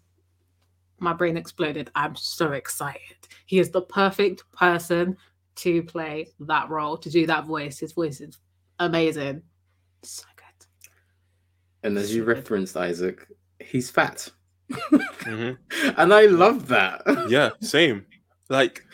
my brain exploded. I'm so excited. He is the perfect person to play that role, to do that voice. His voice is amazing. So good. And as you good. referenced, Isaac, he's fat. Mhm. and I love that. Yeah, same. Like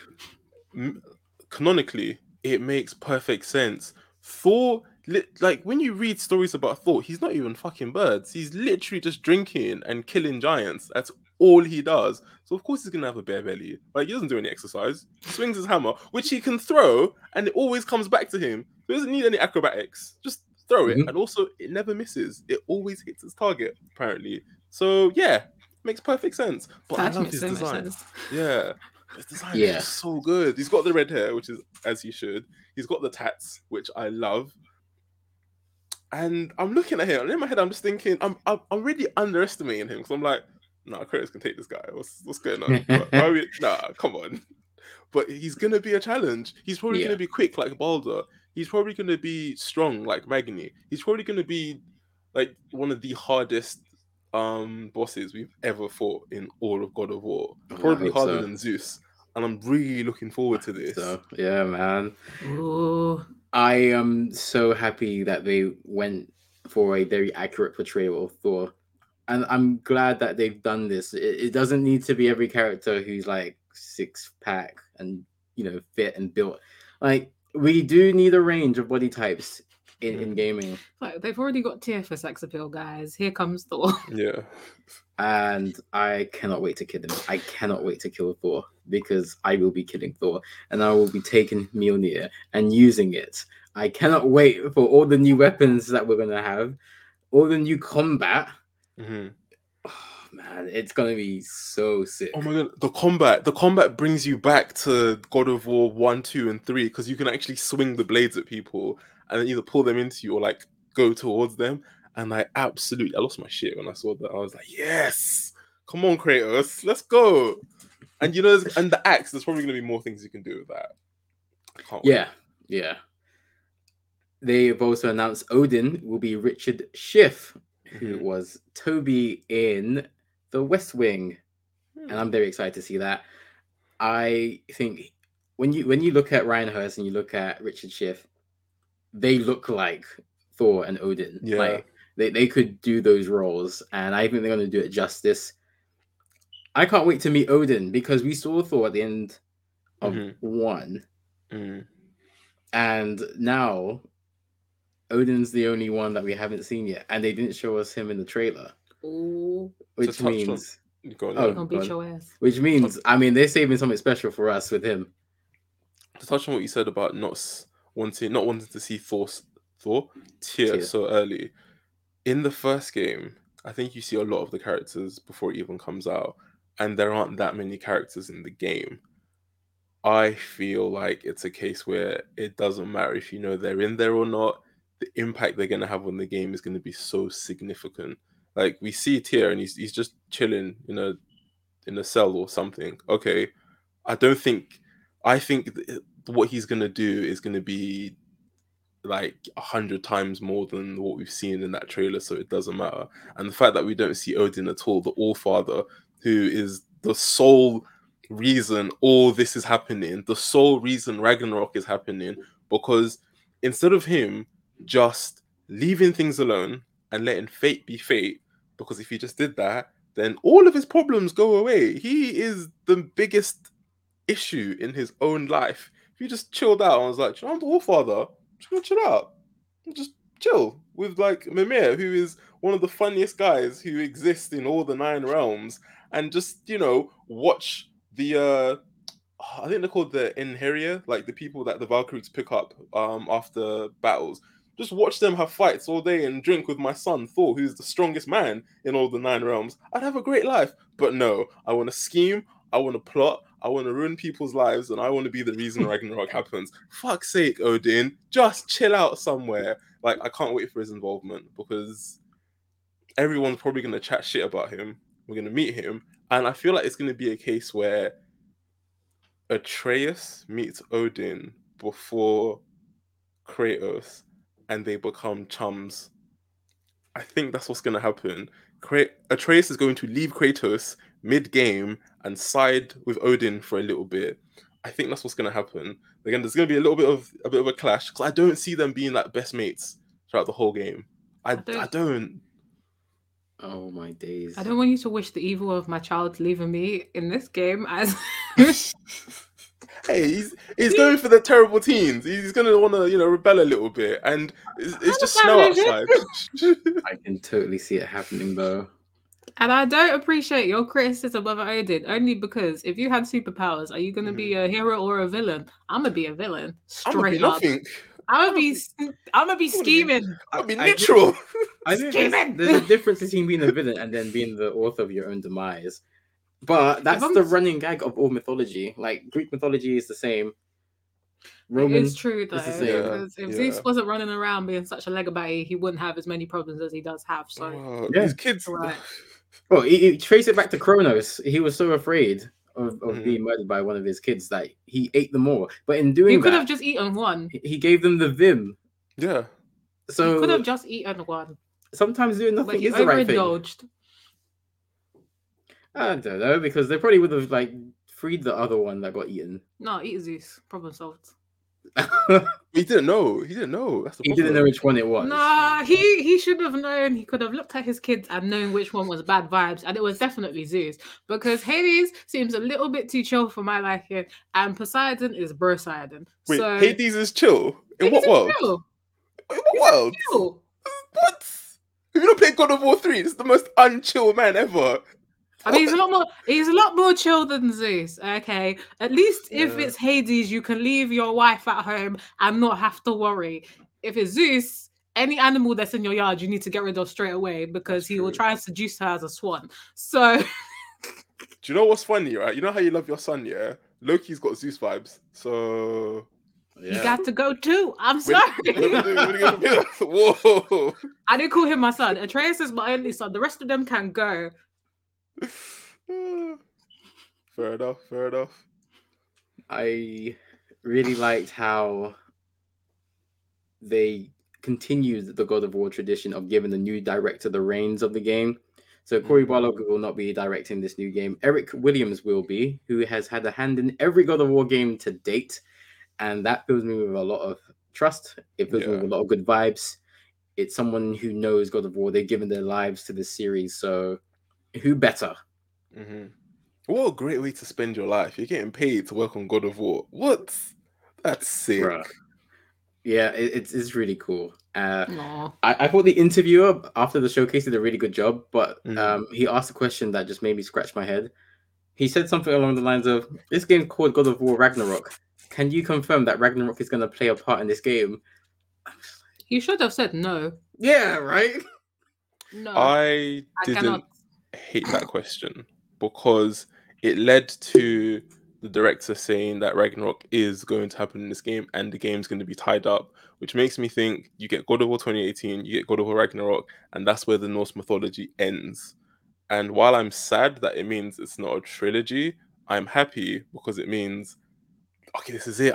m- canonically, it makes perfect sense. Thor, li- like when you read stories about Thor, he's not even fucking birds. He's literally just drinking and killing giants. That's all he does. So of course he's gonna have a bare belly. Like he doesn't do any exercise. He swings his hammer, which he can throw, and it always comes back to him. He doesn't need any acrobatics. Just throw it, Mhm. and also it never misses. It always hits its target, apparently. So yeah, makes perfect sense. But I love his so design. Yeah. His design Yeah. is so good. He's got the red hair, which is as he should. He's got the tats, which I love. And I'm looking at him, and in my head, I'm just thinking, I'm I'm, I'm really underestimating him because I'm like, nah, Kratos can take this guy. What's what's going on? Why- why we- nah, come on. But he's gonna be a challenge. He's probably Yeah. gonna be quick like Baldur. He's probably gonna be strong like Magni. He's probably gonna be like one of the hardest um bosses we've ever fought in all of God of War. Probably hope harder so. than Zeus. And I'm really looking forward to this. So yeah, man. Ooh. I am so happy that they went for a very accurate portrayal of Thor. And I'm glad that they've done this. It, it doesn't need to be every character who's like six pack and you know fit and built. Like we do need a range of body types in, in mm. gaming. Like they've already got Tyr for sex appeal, guys. Here comes Thor. Yeah. And I cannot wait to kill him. I cannot wait to kill Thor because I will be killing Thor and I will be taking Mjolnir and using it. I cannot wait for all the new weapons that we're gonna have, all the new combat. Mhm. Oh, man, it's gonna be so sick. Oh my god, the combat. The combat brings you back to God of War 1, 2, and 3 because you can actually swing the blades at people and either pull them into you or like go towards them. And I absolutely I lost my shit when I saw that. I was like, yes, come on, Kratos, let's go. And you know, and the axe, there's probably gonna be more things you can do with that. Can't wait. Yeah, yeah. They have also announced Odin will be Richard Schiff, who Mhm. was Toby in The West Wing. and I'm very excited to see that. I think when you when you look at Ryan Hurst and you look at Richard Schiff, they look like Thor and Odin. Yeah. Like they, they could do those roles, and I think they're gonna do it justice. I can't wait to meet Odin because we saw Thor at the end of Mhm. one, Mm. and now Odin's the only one that we haven't seen yet, and they didn't show us him in the trailer, Ooh. which means on, Oh. Gonna beat your ass. which means I mean they're saving something special for us with him. to touch on what you said about not wanting not wanting to see Thor Thor Tyr Tyr. so early. In the first game, I think you see a lot of the characters before it even comes out, and there aren't that many characters in the game. I feel like it's a case where it doesn't matter if you know they're in there or not. The impact they're gonna have on the game is gonna be so significant. Like we see it here, and he's he's just chilling, you know, in a cell or something. Okay, I don't think. I think th- what he's gonna do is gonna be like a hundred times more than what we've seen in that trailer, so it doesn't matter. And the fact that we don't see Odin at all, the All Father, who is the sole reason all this is happening, the sole reason Ragnarok is happening, because instead of him just leaving things alone and letting fate be fate, because if he just did that, then all of his problems go away. He is the biggest issue in his own life. If he just chilled out and was like, I'm the Allfather, just gonna chill out, just chill with like Mimir, who is one of the funniest guys who exists in all the nine realms, and just you know watch the uh I think they're called the Einherjar, like the people that the Valkyries pick up um after battles. Just watch them have fights all day and drink with my son Thor, who's the strongest man in all the nine realms. I'd have a great life. But no, I want to scheme, I want to plot, I want to ruin people's lives, and I want to be the reason Ragnarok happens. Fuck's sake, Odin, just chill out somewhere. Like I can't wait for his involvement because everyone's probably gonna chat shit about him. We're gonna meet him, and I feel like it's gonna be a case where Atreus meets Odin before Kratos, and they become chums. I think that's what's gonna happen. Kra- Atreus is going to leave Kratos mid-game and side with Odin for a little bit. I think that's what's gonna happen. Again, there's gonna be a little bit of a bit of a clash because I don't see them being like best mates throughout the whole game. I, I I don't- don't. Oh my days. I don't want you to wish the evil of my child leaving me in this game as hey, he's he's going for the terrible teens. He's gonna want to you know rebel a little bit, and it's, it's just snow outside. I can totally see it happening though. And I don't appreciate your criticism of Odin only because if you had superpowers, are you going to be mm-hmm. a hero or a villain? I'm gonna be a villain. I'm Straight up. nothing. I'm gonna be. I'm gonna be scheming. I'm gonna be I- I- neutral. I think Steven! there's, there's a difference between being a villain and then being the author of your own demise. But that's the running gag of all mythology. Like Greek mythology is the same. Roman, It's true though, it's the same. because if Yeah. Zeus wasn't running around being such a legabay, he wouldn't have as many problems as he does have. So Oh, Yeah. These kids. Right. well, he, he- trace it back to Kronos. He was so afraid of, of Mhm. being murdered by one of his kids that he ate them all. But in doing he could that, have just eaten one. he- he gave them the vim. Yeah. So you could have just eaten one, sometimes doing but nothing you is the right thing. Overindulged. I don't know because they probably would have like freed the other one that got eaten. No, eat Zeus. Problem solved. He didn't know. He didn't know. That's the he didn't know which one it was. Nah, he he should have known. He could have looked at his kids and known which one was bad vibes, and it was definitely Zeus because Hades seems a little bit too chill for my liking, and Poseidon is Broseidon. Wait, so Hades is chill. In Hades what is world? chill. In what world? Chill. What? Have you not played God of War 3? This is the most unchill man ever. I mean, he's a lot more. He's a lot more chill than Zeus. Okay, at least if Yeah. it's Hades, you can leave your wife at home and not have to worry. If it's Zeus, any animal that's in your yard, you need to get rid of straight away because That's he will try and seduce her as a swan. So Do you know what's funny, right? You know how you love your son, yeah? Loki's got Zeus vibes. So. you got to go too. I'm sorry. Whoa. I didn't call him my son. Atreus is my only son. The rest of them can go. fair enough. Fair enough. I really liked how they continued the God of War tradition of giving the new director the reins of the game. So Cory Mhm. Barlog will not be directing this new game. Eric Williams will be, who has had a hand in every God of War game to date, and that fills me with a lot of trust. It fills me with a lot of good vibes. It's someone who knows God of War. They've given their lives to this series, so who better? hmm What a great way to spend your life. You're getting paid to work on God of War. What? That's sick. Bruh. Yeah, it, it's it's really cool. Uh, I, I thought the interviewer after the showcase did a really good job, but Mhm. um, he asked a question that just made me scratch my head. He said something along the lines of, "This game's called God of War Ragnarok. Can you confirm that Ragnarok is going to play a part in this game?" You should have said no. Yeah, right. No. I I didn't cannot. Hate that question because it led to the director saying that Ragnarok is going to happen in this game and the game's going to be tied up, which makes me think you get God of War 2018, you get God of War Ragnarok, and that's where the Norse mythology ends. And while I'm sad that it means it's not a trilogy, I'm happy because it means, okay, this is it.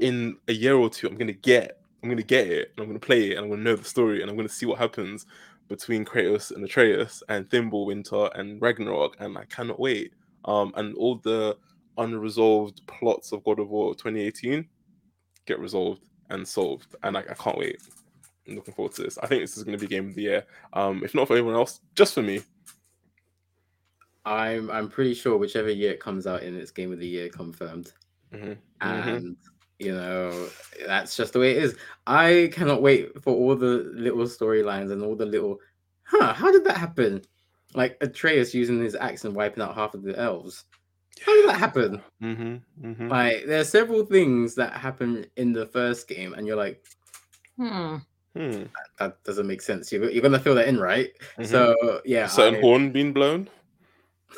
In a year or two, I'm gonna get, I'm gonna get it, and I'm gonna play it, and I'm gonna know the story, and I'm gonna see what happens between Kratos and Atreus and Fimbulwinter and Ragnarok, and I cannot wait. Um, and all the unresolved plots of God of War 2018 get resolved and solved, and I, I can't wait. I'm looking forward to this. I think this is going to be game of the year. Um, if not for anyone else, just for me. I'm I'm pretty sure whichever year it comes out in, it's Game of the Year confirmed. Mhm. and you know that's just the way it is i cannot wait for all the little storylines and all the little huh how did that happen like atreus using his axe and wiping out half of the elves how did that happen Mm-hmm. Mm-hmm. like there are several things that happen in the first game and you're like Hmm. Hmm. that doesn't make sense you're, you're gonna fill that in right Mhm. so yeah A certain I- horn being blown.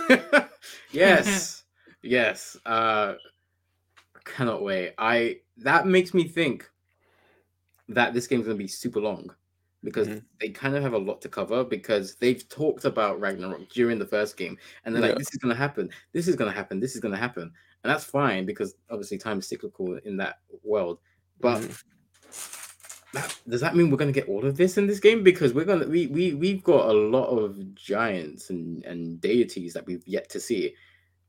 yes yes uh cannot wait i that makes me think that this game's going to be super long because Mhm. they kind of have a lot to cover because they've talked about ragnarok during the first game and they're Yeah. like this is going to happen this is going to happen this is going to happen and that's fine because obviously time is cyclical in that world but Mhm. that, does that mean we're going to get all of this in this game because we're going to we, we we've got a lot of giants and and deities that we've yet to see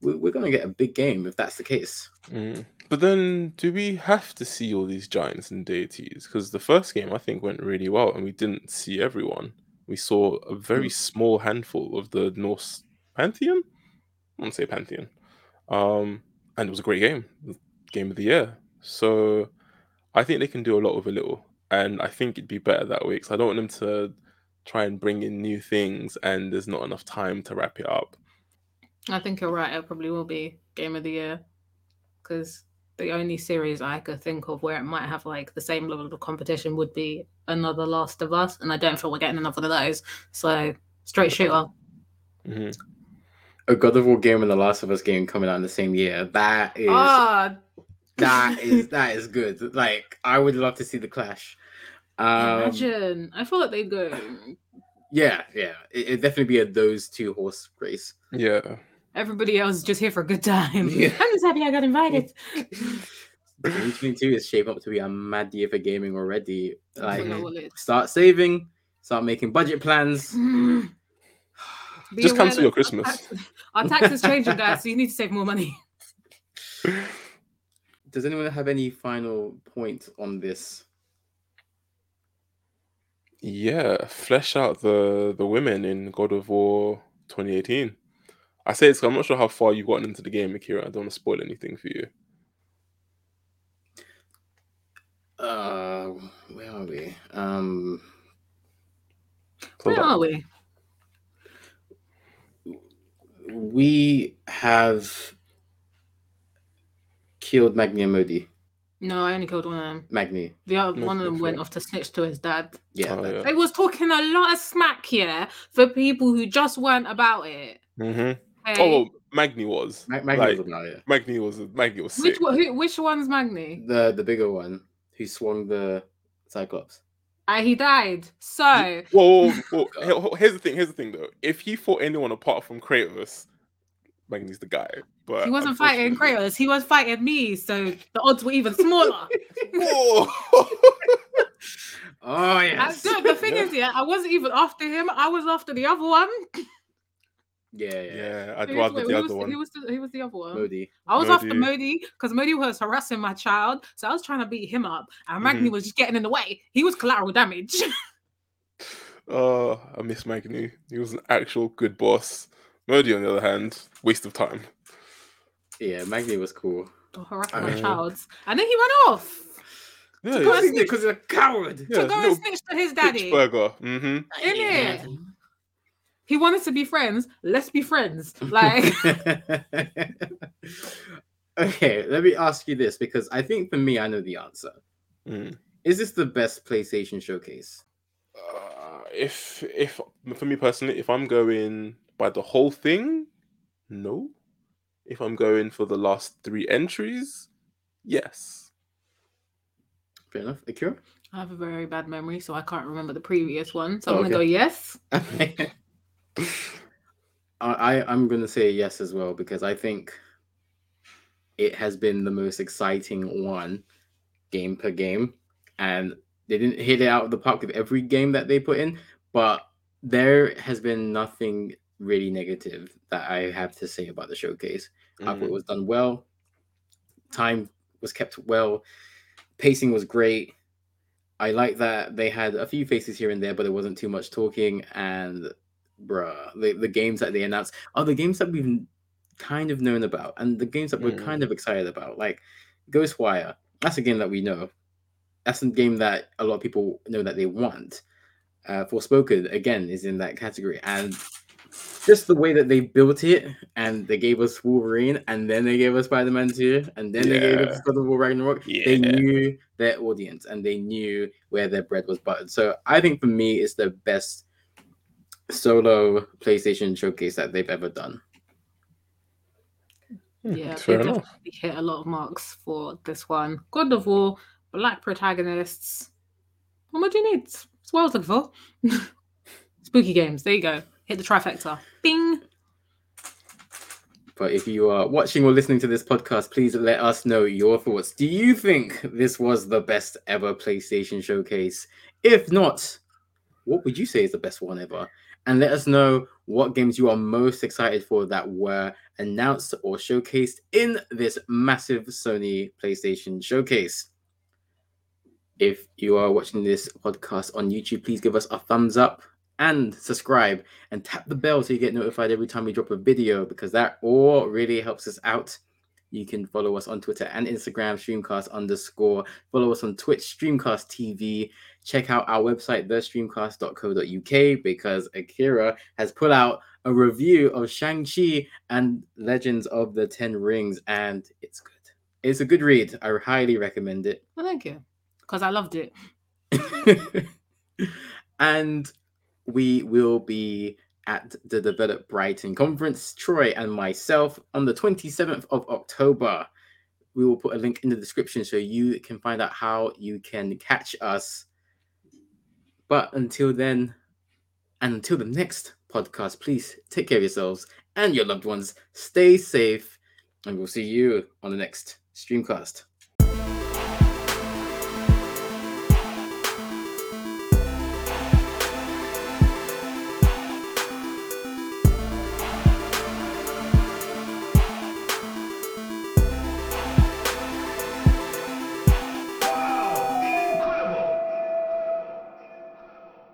we, we're going to get a big game if that's the case Mm. But then, do we have to see all these giants and deities? Because the first game, I think, went really well, and we didn't see everyone. we saw a very Mm. small handful of the Norse pantheon. I want to say pantheon, um, and it was a great game, game of the year. So I think they can do a lot with a little, and I think it'd be better that way because I don't want them to try and bring in new things and there's not enough time to wrap it up. I think you're right. It probably will be game of the year because the only series I could think of where it might have like the same level of competition would be another Last of Us, and I don't feel we're getting enough of those. So straight shooter. hmm A God of War game and the Last of Us game coming out in the same year. That is Ah, that is that is good. Like I would love to see the clash. Um, imagine. I feel like they go. yeah, yeah. It, it'd definitely be a those two horse race. Yeah. Everybody else is just here for a good time. Yeah. I'm just happy I got invited. 2022 is shaping up to be a mad year for gaming already. Like, forgot what it- start saving, start making budget plans. Just aware cancel that your our Christmas. tax- Our tax is changing, guys, so you need to save more money. Does anyone have any final point on this? Yeah, flesh out the the women in God of War 2018. I say it's. I'm not sure how far you've gotten into the game, Akira. I don't want to spoil anything for you. Uh, where are we? Um, Where are we? we have killed Magni and Modi. No, I only killed one of them. Magni, The other No, one of them went fair. off to snitch to his dad. yeah. Oh, yeah. They was talking a lot of smack here for people who just weren't about it. Mhm. Okay? Oh, well, Magni was. Ma- Magni like, was about it. Magni was. Magni was which sick. one, who, which one's Magni? The the bigger one who swung the Cyclops. Uh, he died. So Whoa, whoa, whoa. Here's the thing. Here's the thing, though. If he fought anyone apart from Kratos, Magni's the guy. But he wasn't fighting Kratos. He was fighting me. So the odds were even smaller. Whoa. Oh I- yes. no, the thing is, yeah, I wasn't even after him. I was after the other one. Yeah, yeah. yeah, I'd Who- rather the who other was, one. Who was the, who was the other one? Modi. I was after Modi. Modi because Modi was harassing my child, so I was trying to beat him up, and Magni Mhm. was just getting in the way. He was collateral damage. Oh, I miss Magni. He was an actual good boss. Modi, on the other hand, waste of time. Yeah, Magni was cool. to harass my Uh, child, and then he went off Yeah, he's and snitch- because he's a coward. Yeah, to go and snitch to his daddy. burger. Mm-hmm. In it. He wanted to be friends. Let's be friends. Like, okay, let me ask you this because I think for me, I know the answer. Mm. Is this the best PlayStation showcase? Uh, if if for me personally, if I'm going by the whole thing, no. If I'm going for the last three entries, yes. Fair enough. Akira? I have a very bad memory, so I can't remember the previous one. So Oh, I'm gonna go okay. yes. I, I'm gonna say yes as well because I think it has been the most exciting one game per game, and they didn't hit it out of the park with every game that they put in, but there has been nothing really negative that I have to say about the showcase. I thought it Mhm. was done well. Time was kept well. Pacing was great. I like that they had a few faces here and there, but it wasn't too much talking. And bruh, the, the games that they announced are the games that we've kind of known about and the games that we're Mm. kind of excited about. Like Ghostwire, that's a game that we know. That's a game that a lot of people know that they want. Uh, Forspoken again is in that category, and just the way that they built it, and they gave us Wolverine, and then they gave us Spider-Man 2, and then they gave us Yeah. God of War Ragnarok. They knew their audience and they knew where their bread was buttered. So I think for me, it's the best solo PlayStation showcase that they've ever done. Hmm, Yeah, fair they enough. definitely hit a lot of marks for this one. God of War, black protagonists. What more do you need? It's what I was looking for. Spooky games. There you go. Hit the trifecta. Bing. But if you are watching or listening to this podcast, please let us know your thoughts. Do you think this was the best ever PlayStation showcase? If not, what would you say is the best one ever? And let us know what games you are most excited for that were announced or showcased in this massive Sony PlayStation showcase. If you are watching this podcast on YouTube, please give us a thumbs up and subscribe and tap the bell so you get notified every time we drop a video because that all really helps us out. You can follow us on Twitter and Instagram, streamcast underscore. Follow us on Twitch, streamcast TV. Check out our website, thestreamcast.co.uk, because Akira has put out a review of Shang-Chi and Legends of the Ten Rings, and it's good. It's a good read. I highly recommend it. Well, thank you, because I loved it. and we will be at the Develop Brighton conference, Troy and myself, on the 27th of October. We will put a link in the description so you can find out how you can catch us. But until then, and until the next podcast, please take care of yourselves and your loved ones. Stay safe, and we'll see you on the next streamcast.